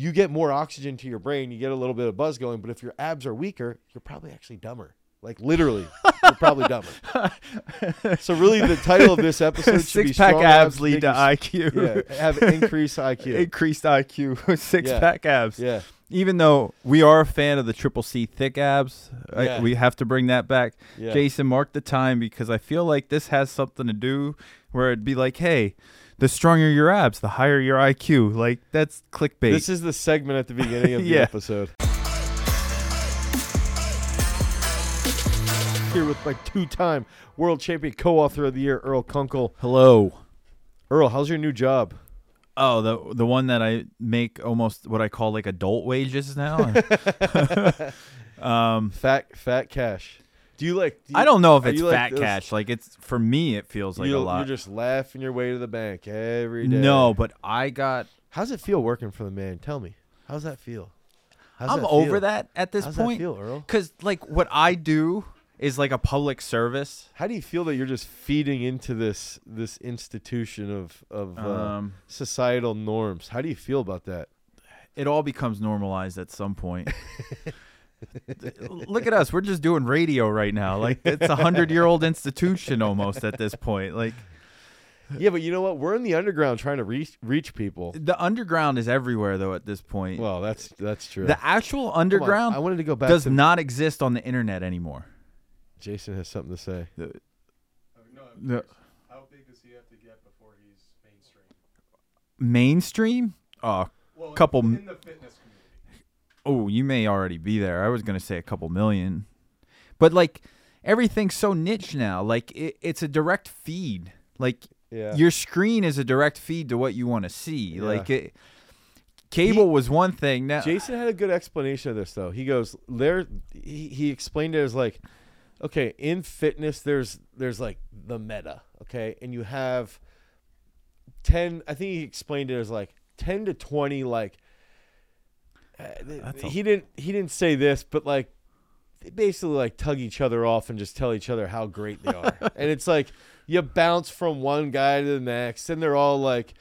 you get more oxygen to your brain, you get a little bit of buzz going. But if your abs are weaker, you're probably actually dumber. Like literally, you're probably dumber. So really, the title of this episode should be Six pack Strong abs lead to IQ. Yeah, have increased IQ. Increased IQ. Six Yeah. pack abs. Yeah, Even though we are a fan of the triple C thick abs, I- we have to bring that back. yeah. Jason, mark the time because I feel like this has something to do where it'd be like, hey, the stronger your abs, the higher your IQ. Like that's clickbait. This is the segment at the beginning of the Yeah. episode. Here with my two-time world champion co-author of the year, Earl Kunkel. Hello. Earl, how's your new job? Oh, the the one that I make almost what I call like adult wages now. um, Fat, fat cash. Do you like? Do you, I don't know if it's like fat those- cash. Like it's for me, it feels like you, a lot. You're just laughing your way to the bank every day. No, but I got. How's it feel working for the man? Tell me. How's that feel? How's I'm that over feel? that at this How's point. that feel, Earl? Cause like what I do is like a public service. How do you feel that you're just feeding into this this institution of of uh, Um, societal norms? How do you feel about that? it all becomes normalized at some point. Look at us. We're just doing radio right now. Like it's a hundred year old institution almost at this point. Like Yeah, but you know what? We're in the underground trying to reach reach people. the underground is everywhere though at this point. Well, that's that's true. the actual Come on, underground I wanted to go back does to not exist on the internet anymore. Jason has something to say. Oh, no, I'm No. How big does he have to get before he's mainstream? Mainstream? Oh, Well, Couple in, in the fitness community. Oh, you may already be there. I was gonna say a couple million, but like everything's so niche now. Like it, it's a direct feed. Like Yeah. your screen is a direct feed to what you want to see. Yeah. Like it, cable was one thing. Now Jason had a good explanation of this though. He goes there. He, he explained it as like, okay, in fitness, there's there's like the meta, okay, and you have ten. I think he explained it as like ten to twenty. Like, uh, a- he didn't he didn't say this, but like they basically like tug each other off and just tell each other how great they are, and it's like you bounce from one guy to the next, and they're all like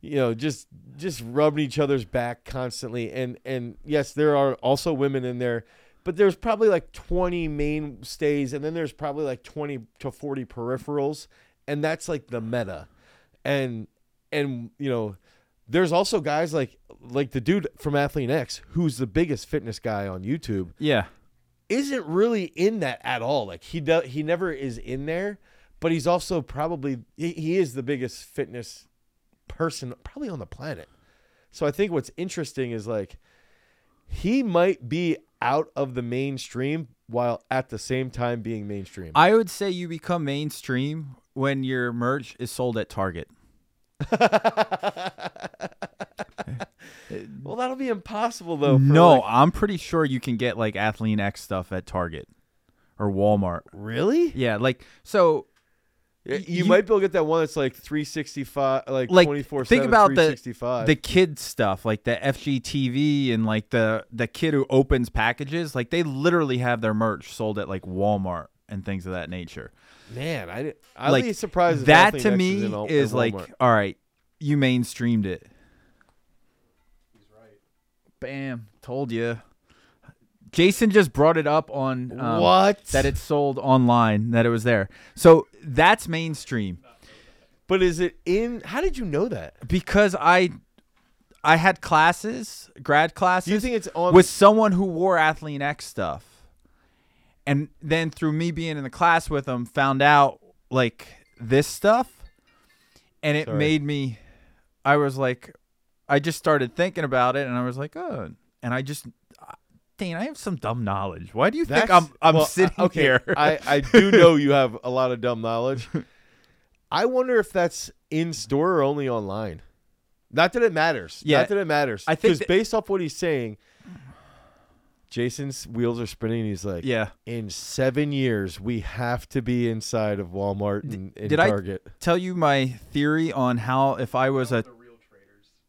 you know just just rubbing each other's back constantly. And and yes there are also women in there but there's probably like 20 mainstays and then there's probably like 20 to 40 peripherals and that's like the meta. And and you know there's also guys like like the dude from Athlean X who's the biggest fitness guy on YouTube yeah, isn't really in that at all. Like he does, he never is in there, but he's also probably he, he is the biggest fitness person probably on the planet. So I think what's interesting is like he might be out of the mainstream while at the same time being mainstream. I would say you become mainstream when your merch is sold at Target. well, that'll be impossible though. no, like- I'm pretty sure you can get like Athlean X stuff at Target or Walmart. really? Yeah, like so You, you- might be able to get that one that's like 365, like, Like, 24 think about the- 365. the kid stuff like the FGTeeV and like the the kid who opens packages, like they literally have their merch sold at like Walmart and things of that nature. Man, i i'd Like, be surprised. If that to me all- is like all right, you mainstreamed it. Bam, told you. Jason just brought it up on um, what? that it sold online, that it was there. So that's mainstream But is it in? How did you know that? because I I had classes, grad classes. Do you think it's on? with someone who wore Athlean X stuff. And then through me being in the class with them, found out like this stuff. And it Sorry. made me, I was like, I just started thinking about it and I was like, oh. And I just, ah, Dane, I have some dumb knowledge. Why do you think I'm, I'm well, uh, sitting I- okay, here? I I do know you have a lot of dumb knowledge. I wonder if that's in store or only online. Not that it matters. Yeah, Not that it matters. I think because that- based off what he's saying, Jason's wheels are spinning. and He's like, yeah. in seven years, we have to be inside of Walmart and, and did I- Target. Tell you my theory on how if I was a The real traders.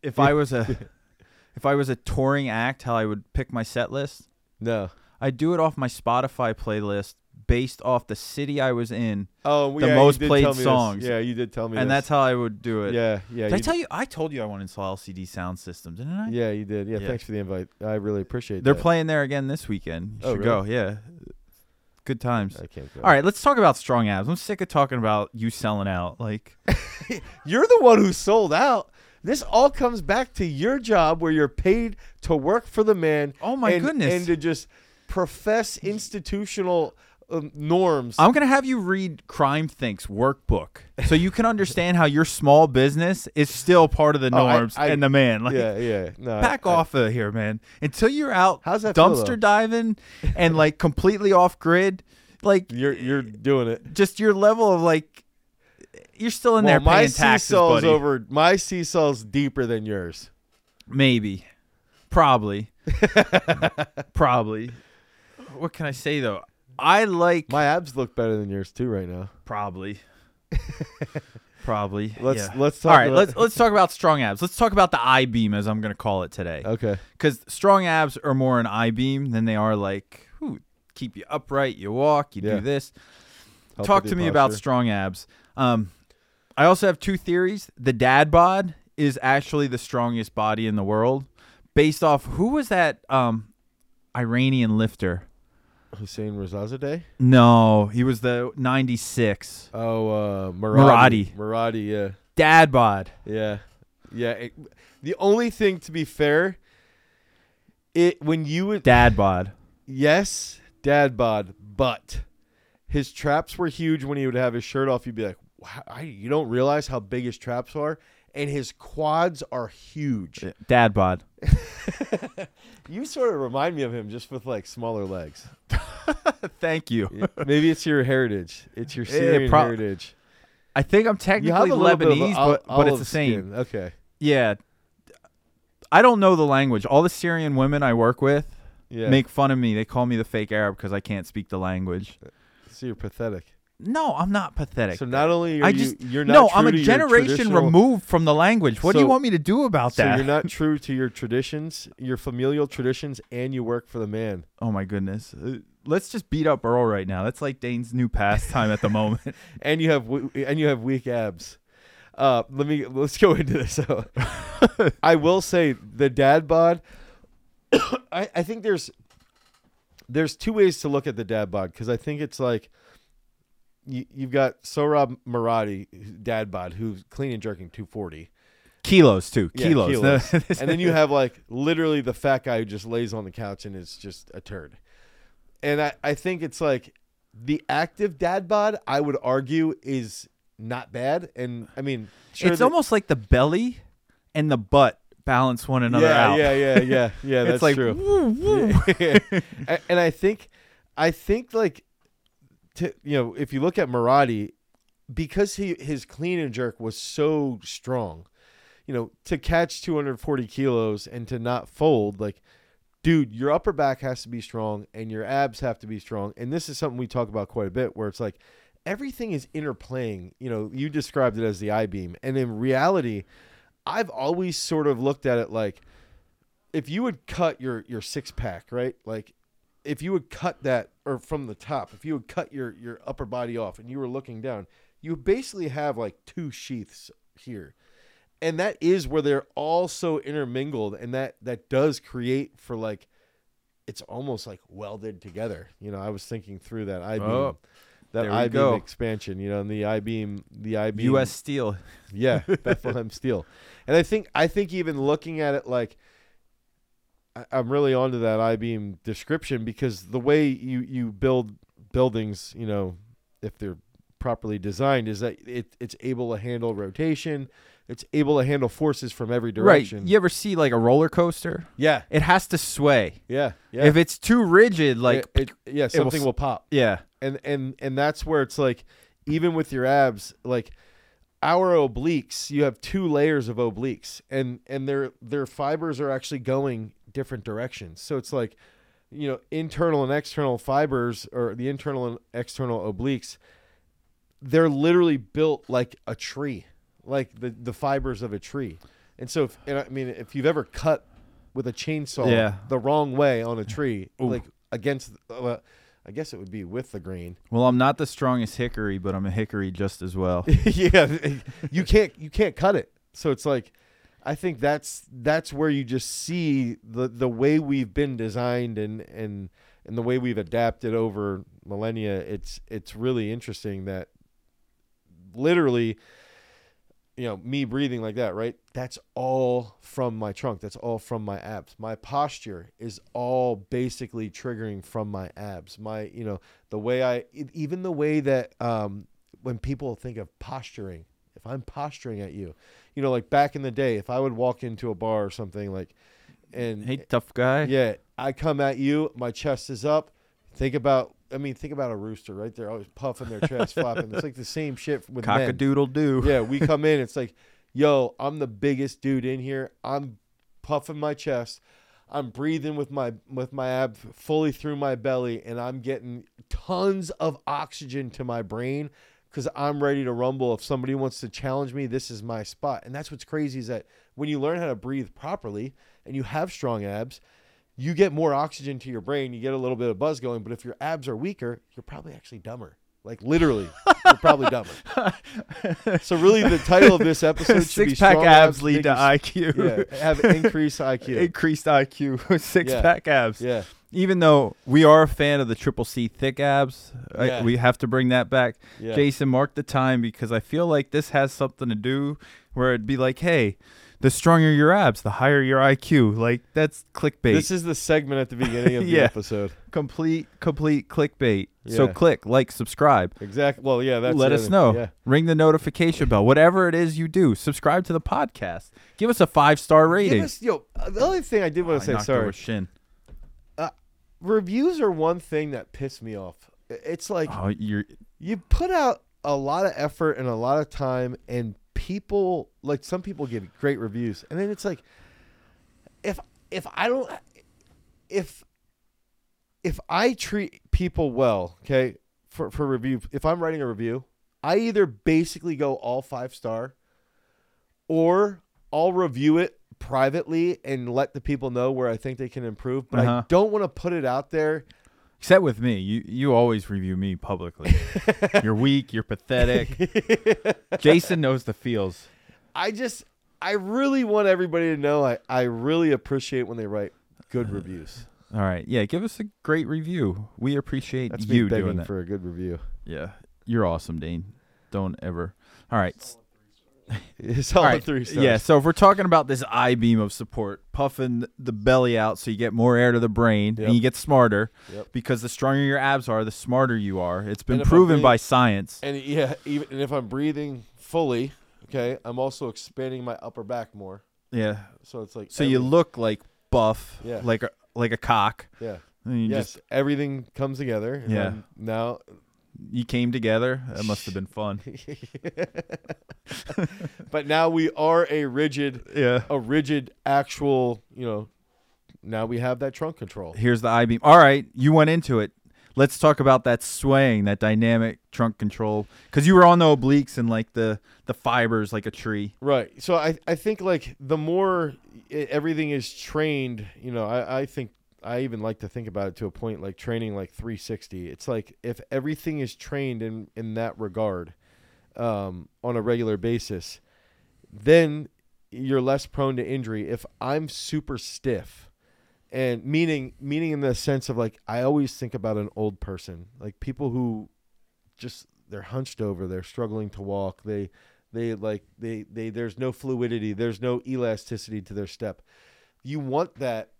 If I was a if I was a touring act, how I would pick my set list. No. I do it off my Spotify playlist based off the city I was in, Oh, The yeah, most did played tell me this. songs. Yeah, you did tell me. and this. that's how I would do it. Yeah, yeah. Did I tell you? I told you I want to install LCD Soundsystem, didn't I? Yeah, you did. Yeah, Yeah. thanks for the invite. I really appreciate that. They're that. playing there again this weekend. You Oh, should really? go. Yeah. Good times. I can't go. All right, let's talk about strong abs. I'm sick of talking about you selling out. Like, You're the one who sold out. This all comes back to your job where you're paid to work for the man. Oh, my and- goodness. And to just profess institutional um, norms. I'm gonna have you read CrimethInc's workbook so you can understand how your small business is still part of the Oh, I- norms I- and the man. Like, yeah, yeah. No, back I- off of here, man. Until you're out How's that dumpster though? diving and like completely off grid, like You're you're doing it. just your level of like you're still in well, there my paying taxes, seesaw's buddy. over. My seesaw's deeper than yours. Maybe, probably, probably. What can I say though? I like My abs look better than yours too right now. probably, probably. Let's yeah. let's talk. All right, about- let's let's talk about strong abs. Let's talk about the I beam as I'm gonna call it today, Okay. because strong abs are more an I beam than they are like whew, keep you upright, you walk, you Yeah. do this. Help Talk to me about strong abs. Um, I also have two theories. The dad bod is actually the strongest body in the world, based off who was that um, Iranian lifter? Hossein Rezazadeh. No, he was the 96 Oh, uh, Moradi. Yeah. dad bod. Yeah, yeah. It, the only thing, to be fair, it when you would Dad bod. yes, dad bod, but his traps were huge when he would have his shirt off. You'd be like, I, you don't realize how big his traps are, and his quads are huge. Dad bod. You sort of remind me of him, just with like smaller legs. Thank you. Maybe it's your heritage. It's your Syrian pro- heritage. I think I'm technically have a little bit of Lebanese, ol- but, but it's the same. skin. Okay. Yeah. I don't know the language. All the Syrian women I work with Yeah. make fun of me. They call me the fake Arab because I can't speak the language. so you're pathetic. No, I'm not pathetic. So not only are I you just you're not no, I'm a generation removed from the language. What do you want me to do about that? So you're not true to your traditions, your familial traditions, and you work for the man. oh my goodness. Uh, Let's just beat up Earl right now. That's like Dane's new pastime at the moment. And you have and you have weak abs. Uh, let me let's go into this. So, I will say the dad bod. I I think there's there's two ways to look at the dad bod because I think it's like you, you've got Sohrab Moradi, dad bod, who's clean and jerking 240. kilos too. Yeah, kilos. kilos. and then you have like literally the fat guy who just lays on the couch and is just a turd. And I, I think it's like the active dad bod, I would argue, is not bad. And I mean, sure it's that- almost like the belly and the butt balance one another yeah, out. yeah, yeah, yeah, yeah. it's That's like true. woo, woo. And I think, I think like, to you know, if you look at Moradi, because he his clean and jerk was so strong, you know, to catch 240 kilos and to not fold, like, dude, your upper back has to be strong and your abs have to be strong. And this is something we talk about quite a bit, where it's like everything is interplaying. You know, you described it as the I beam, and in reality, I've always sort of looked at it like if you would cut your your six pack, right? Like if you would cut that or from the top, if you would cut your your upper body off and you were looking down, you basically have like two sheaths here. And that is where they're all so intermingled and that that does create for like it's almost like welded together. You know, I was thinking through that I beam Oh, that I beam expansion, you know, and the I beam the I beam U.S. Steel. yeah, Bethlehem Steel. And I think I think even looking at it like I'm really onto that I beam description because the way you you build buildings, you know, if they're properly designed, is that it it's able to handle rotation. It's able to handle forces from every direction. Right. You ever see like a roller coaster? Yeah, It has to sway. yeah, yeah. If it's too rigid, like it, it- yeah, will something s- will pop. yeah, and and and that's where it's like even with your abs like our obliques you have two layers of obliques and and their their fibers are actually going different directions so it's like you know internal and external fibers or the internal and external obliques they're literally built like a tree like the the fibers of a tree and so if and i mean if you've ever cut with a chainsaw Yeah. the wrong way on a tree Ooh. like against uh, I guess it would be with the grain. Well, I'm not the strongest hickory, but I'm a hickory just as well. yeah, you can't you can't cut it. So it's like I think that's that's where you just see the the way we've been designed and and and the way we've adapted over millennia. It's it's really interesting that literally you know me breathing like that right? That's all from my trunk. That's all from my abs. My posture is all basically triggering from my abs. My you know the way i even the way that um when people think of posturing if i'm posturing at you you know like back in the day if i would walk into a bar or something like and hey, tough guy. yeah i come at you my chest is up think about i mean think about a rooster right there always puffing their chest flapping it's like the same shit with Cock men a doodle doo. yeah, we come in. It's like, yo, I'm the biggest dude in here. I'm puffing my chest. I'm breathing with my with my ab fully through my belly, and I'm getting tons of oxygen to my brain because I'm ready to rumble. If somebody wants to challenge me, this is my spot. And that's what's crazy is that when you learn how to breathe properly and you have strong abs, you get more oxygen to your brain. You get a little bit of buzz going. But if your abs are weaker, you're probably actually dumber. Like literally, you're probably dumber. So really, the title of this episode should be Six pack Strong abs lead to IQ. Yeah, have increased IQ. Increased IQ. Six Yeah. pack abs. Yeah, Even though we are a fan of the triple C thick abs, I- we have to bring that back. yeah. Jason, mark the time because I feel like this has something to do where it'd be like, hey, the stronger your abs, the higher your IQ. Like that's clickbait. This is the segment at the beginning of the Yeah. episode. complete, complete clickbait. So click, like, subscribe. Exactly. Well, yeah. That's Let the us know. Yeah. Ring the notification bell. Whatever it is you do, subscribe to the podcast. Give us a five star rating. Give us, yo, uh, the only thing I did Oh, want to say, knocked over sorry, Shin. reviews are one thing that piss me off. It's like Oh, you put out a lot of effort and a lot of time and people like some people give great reviews and then it's like if if i don't if if i treat people well okay for for review if i'm writing a review i either basically go all five star or i'll review it privately and let the people know where i think they can improve but i Uh-huh. don't want to put it out there except with me. You you always review me publicly. you're weak. You're pathetic. Jason knows the feels. I just I really want everybody to know I, I really appreciate when they write good uh, reviews. All right. Yeah. Give us a great review. We appreciate That's me you doing begging that. for a good review. yeah. You're awesome, Dane. Don't ever. All right. It's all All right. three stars. Yeah, so if we're talking about this I beam of support, puffing the belly out so you get more air to the brain Yep. and you get smarter Yep. because the stronger your abs are, the smarter you are. It's been And if I'm proven by science. And yeah, even and if I'm breathing fully, okay, I'm also expanding my upper back more. Yeah. So it's like So you look like buff, Yeah. like a like a cock. yeah. And you yes, just everything comes together. Yeah. Now you came together. That must have been fun. but now we are a rigid Yeah. a rigid actual, you know, now we have that trunk control. Here's the I beam. All right, you went into it. Let's talk about that swaying, that dynamic trunk control, because you were on the obliques and like the the fibers, like a tree. Right. So I, I think like the more everything is trained, you know, I, I think I even like to think about it to a point like training like 360. It's like if everything is trained in in that regard um, on a regular basis, then you're less prone to injury. If I'm super stiff, and meaning meaning in the sense of like I always think about an old person, like people who just they're hunched over, they're struggling to walk, they they like they they there's no fluidity, there's no elasticity to their step. You want that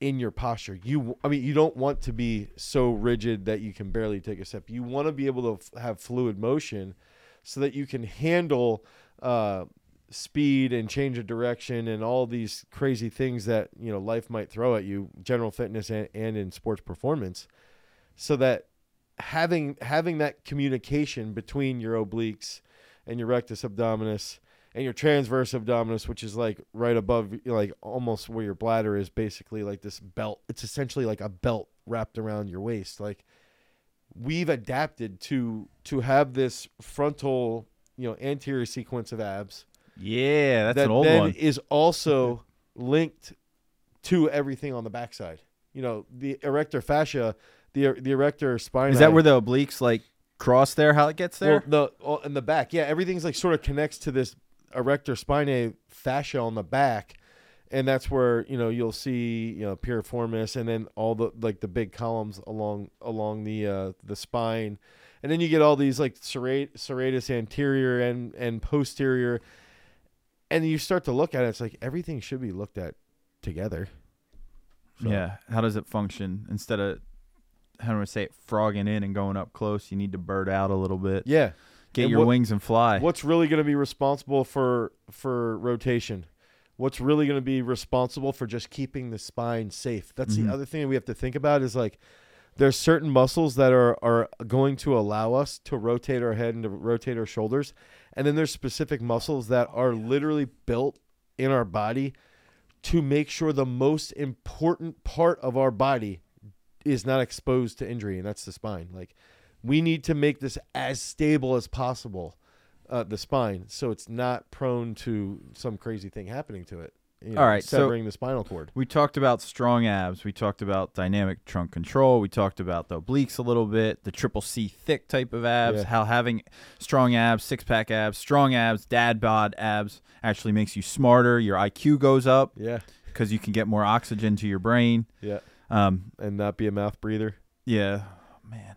in your posture. You I mean you don't want to be so rigid that you can barely take a step. You want to be able to f- have fluid motion so that you can handle uh speed and change of direction and all these crazy things that you know life might throw at you general fitness and, and in sports performance so that having having that communication between your obliques and your rectus abdominis and your transverse abdominis which is like right above like almost where your bladder is basically like this belt it's essentially like a belt wrapped around your waist like we've adapted to to have this frontal you know anterior sequence of abs Yeah, that's that an old then one. is also linked to everything on the backside. You know, the erector fascia, the the erector spine. Is that where the obliques like cross there? How it gets there? Well, the well, in the back, yeah, everything's like sort of connects to this erector spinae fascia on the back, and that's where you know you'll see you know piriformis, and then all the like the big columns along along the uh, the spine, and then you get all these like serrate, serratus anterior and and posterior, and you start to look at it. It's like everything should be looked at together. So- Yeah. How does it function instead of how do I say it, frogging in and going up close? You need to bird out a little bit. yeah. Get And your what- wings and fly. What's really going to be responsible for for rotation? What's really going to be responsible for just keeping the spine safe? That's Mhm. the other thing that we have to think about is like there's certain muscles that are are going to allow us to rotate our head and to rotate our shoulders, and then there's specific muscles that are literally built in our body to make sure the most important part of our body is not exposed to injury, and that's the spine. Like we need to make this as stable as possible, uh, the spine, so it's not prone to some crazy thing happening to it. You know, All right, so- severing the spinal cord. We talked about strong abs. We talked about dynamic trunk control. We talked about the obliques a little bit, the triple C thick type of abs, Yeah. how having strong abs, six pack abs, strong abs, dad bod abs actually makes you smarter. Your IQ goes up Yeah, because you can get more oxygen to your brain. yeah, Um, and not be a mouth breather. yeah, man.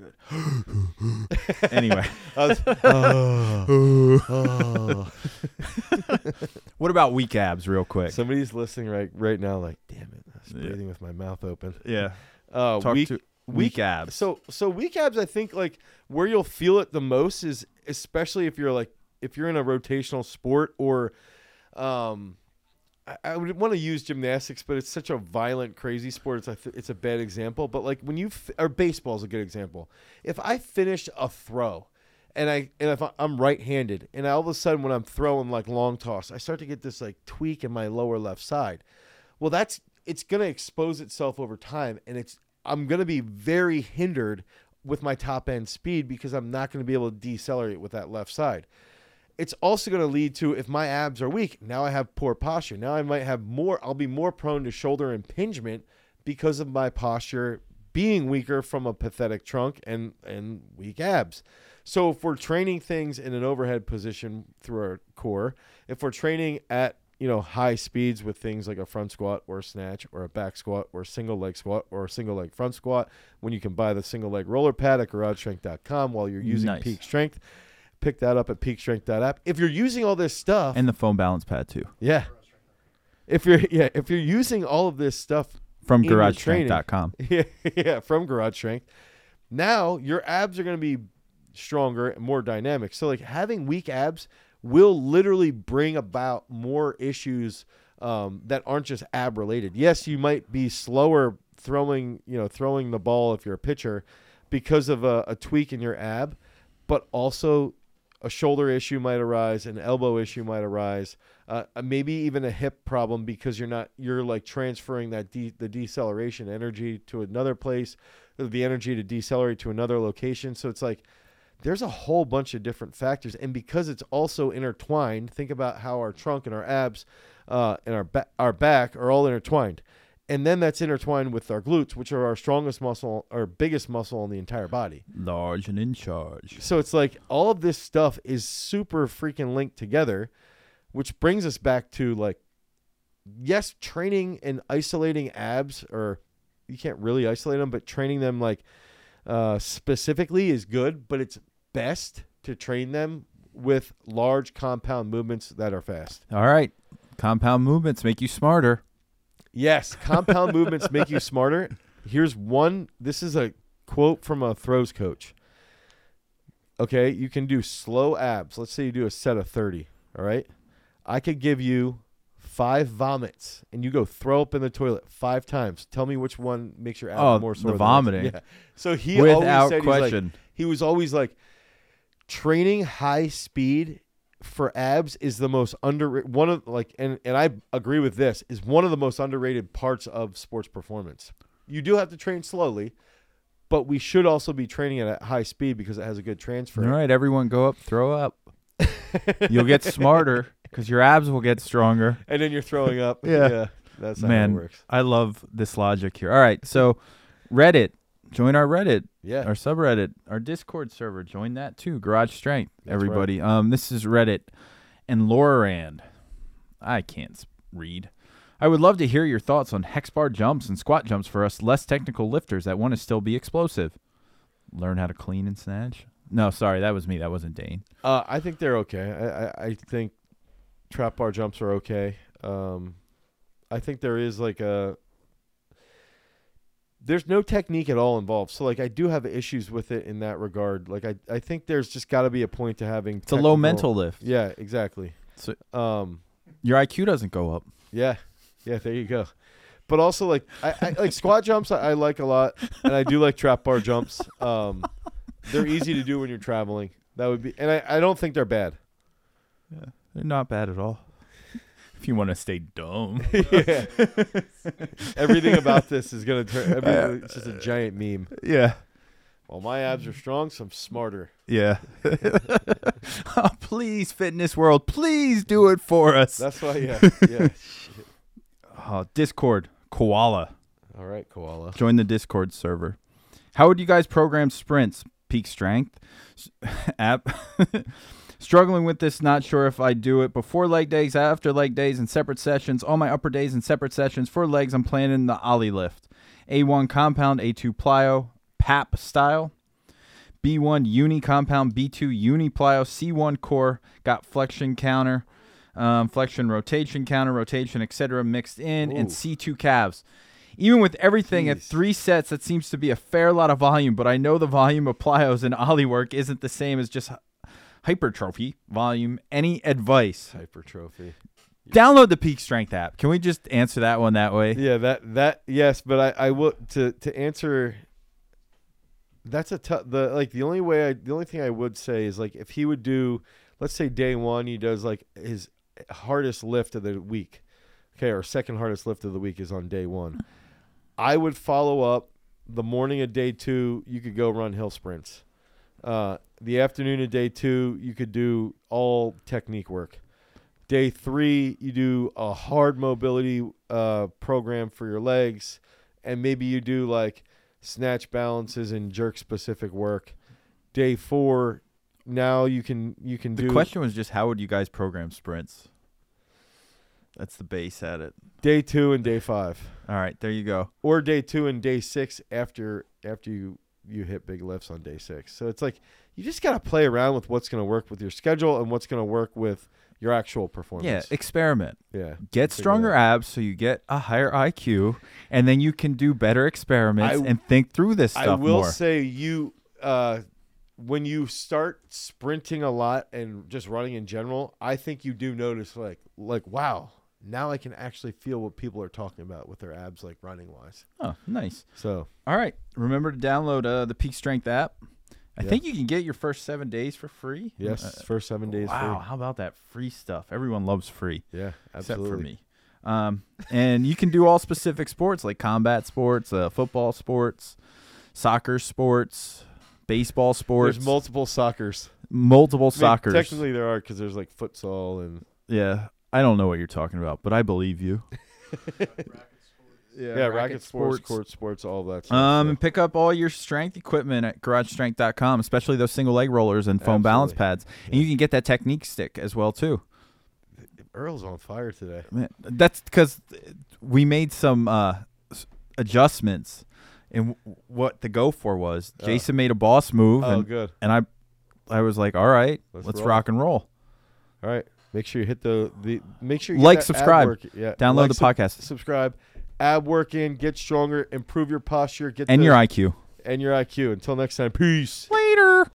Make sure I'm good. anyway, was- oh, oh. what about weak abs, real quick? Somebody's listening right right now, like, damn it, I was Yeah. breathing with my mouth open. yeah, Uh, talk weak, to weak abs. So so weak abs, I think like where you'll feel it the most is especially if you're like if you're in a rotational sport or um I, would want to use gymnastics, but it's such a violent, crazy sport. It's a it's a bad example. But like when you or baseball is a good example. If I finish a throw, and I and if I'm right-handed, and all of a sudden when I'm throwing like long toss, I start to get this like tweak in my lower left side. Well, that's it's going to expose itself over time, and it's I'm going to be very hindered with my top end speed because I'm not going to be able to decelerate with that left side. It's also going to lead to if my abs are weak, now I have poor posture. Now I might have more I'll be more prone to shoulder impingement because of my posture being weaker from a pathetic trunk and and weak abs. So if we're training things in an overhead position through our core, if we're training at you know high speeds with things like a front squat or a snatch or a back squat or a single leg squat or a single leg front squat, when you can buy the single leg roller pad at garagestrength.com while you're using Nice. peak strength, pick that up at peakstrength.app. If you're using all this stuff, and the foam balance pad too yeah, if you're yeah if you're using all of this stuff from garagestrength.com. yeah, yeah, from Garage Strength. Now your abs are going to be stronger and more dynamic. So like having weak abs will literally bring about more issues um, that aren't just ab related. Yes, you might be slower throwing, you know, throwing the ball if you're a pitcher because of a, a tweak in your ab, but also a shoulder issue might arise, an elbow issue might arise, uh, maybe even a hip problem because you're not you're like transferring that de- the deceleration energy to another place, the energy to decelerate to another location. So it's like there's a whole bunch of different factors, and because it's also intertwined, think about how our trunk and our abs uh, and our ba- our back are all intertwined. And then that's intertwined with our glutes, which are our strongest muscle, our biggest muscle in the entire body. Large and in charge. So it's like all of this stuff is super freaking linked together, which brings us back to like, yes, training and isolating abs, or you can't really isolate them, but training them like uh, specifically is good, but it's best to train them with large compound movements that are fast. All right. Compound movements make you smarter. Yes, compound movements make you smarter. Here's one. This is a quote from a throws coach. Okay, you can do slow abs. Let's say you do a set of 30. All right. I could give you five vomits and you go throw up in the toilet five times. Tell me which one makes your abs Oh, more the sore. than vomiting. Yeah. So he Without always said he's like, question. he was always like training high speed for abs is the most under one of like and and I agree with this is one of the most underrated parts of sports performance. You do have to train slowly, but we should also be training at a high speed because it has a good transfer. All right, everyone go up, throw up. You'll get smarter because your abs will get stronger. And then you're throwing up. Yeah. that's how Man, it works. I love this logic here. All right, so Reddit. Join our Reddit, Yeah. our subreddit, our Discord server. Join that too. Garage Strength, That's everybody. Um, this is Reddit and Lorand. I can't read. I would love to hear your thoughts on hex bar jumps and squat jumps for us less technical lifters that want to still be explosive. Learn how to clean and snatch. No, sorry, that was me. That wasn't Dane. Uh, I think they're okay. I, I, I think trap bar jumps are okay. Um, I think there is like a there's no technique at all involved. So like I do have issues with it in that regard. Like I, I think there's just got to be a point to having It's a low mental lift. Yeah, exactly. So- um, Your IQ doesn't go up. yeah, yeah. There you go. But also like I, I like squat jumps. I, I like a lot, and I do like trap bar jumps. Um, they're easy to do when you're traveling. That would be, and I, I don't think they're bad. Yeah, they're not bad at all. If you want to stay dumb. yeah. Everything about this is gonna turn. Everything, uh, it's just a giant meme. yeah. Well, my abs are strong, so I'm smarter. Yeah. oh, please, fitness world, please do it for us. That's why. Yeah. Yeah. Oh, Discord, koala. All right, koala. Join the Discord server. How would you guys program sprints? Peak strength app. Struggling with this, not sure if I do it before leg days, after leg days, and separate sessions. All my upper days and separate sessions for legs. I'm planning the oly lift. A1 compound, A2 plyo, PAP style. B1 uni compound, B2 uni plyo, C1 core, got flexion counter, um, flexion rotation counter, rotation, etc. mixed in, and C2 calves. Even with everything at three sets, that seems to be a fair lot of volume, but I know the volume of plyos and oly work isn't the same as just hypertrophy volume. Any advice? Hypertrophy. Download the Peak Strength app. Can we just answer that one that way? Yeah, that that yes, but I I will to to answer. That's a tough. The like the only way I the only thing I would say is like if he would do, let's say day one he does like his hardest lift of the week, okay, or second hardest lift of the week is on day one. I would follow up the morning of day two. You could go run hill sprints. Uh, the afternoon of day two, you could do all technique work. Day three, you do a hard mobility uh, program for your legs, and maybe you do like snatch balances and jerk specific work. Day four, now you can you can The do question was just how would you guys program sprints? That's the base at it. day two and day five, All right, there you go. or day two and day six after after you you hit big lifts on day six. So it's like you just got to play around with what's going to work with your schedule and what's going to work with your actual performance. Yeah, experiment. yeah. Get stronger abs so you get a higher IQ, and then you can do better experiments and think through this stuff I will more. say you uh when you start sprinting a lot and just running in general, I think you do notice like like wow, now I can actually feel what people are talking about with their abs like running wise. oh, nice. So All right, remember to download uh, the Peak Strength app. I Yeah. think you can get your first seven days for free. yes, Uh, first seven days wow, how about that free stuff? Everyone loves free. free. Yeah, absolutely. except for me. Um, and you can do all specific sports like combat sports, uh, football sports, soccer sports, baseball sports, There's multiple soccers. multiple I mean, soccers. technically, there are because there's like futsal and yeah, I don't know what you're talking about, but I believe you. yeah, racket, sports, court sports, all that. Stuff, Um, so. and pick up all your strength equipment at garagestrength.com, especially those single leg rollers and foam balance Absolutely. pads. And you can get that technique stick as well too. Earl's on fire today. Man, That's because we made some uh, s- adjustments in w- what the go for was. Oh. Jason made a boss move, Oh, and, good. and I, I was like, all right, Let's let's, roll. rock and roll. All right. Make sure you hit the the. Make sure you Like, get that ab subscribe. Yeah. Download like, the sub- podcast subscribe, ab work in, get stronger, improve your posture, get and the, your IQ. and your IQ. Until next time, peace. Later.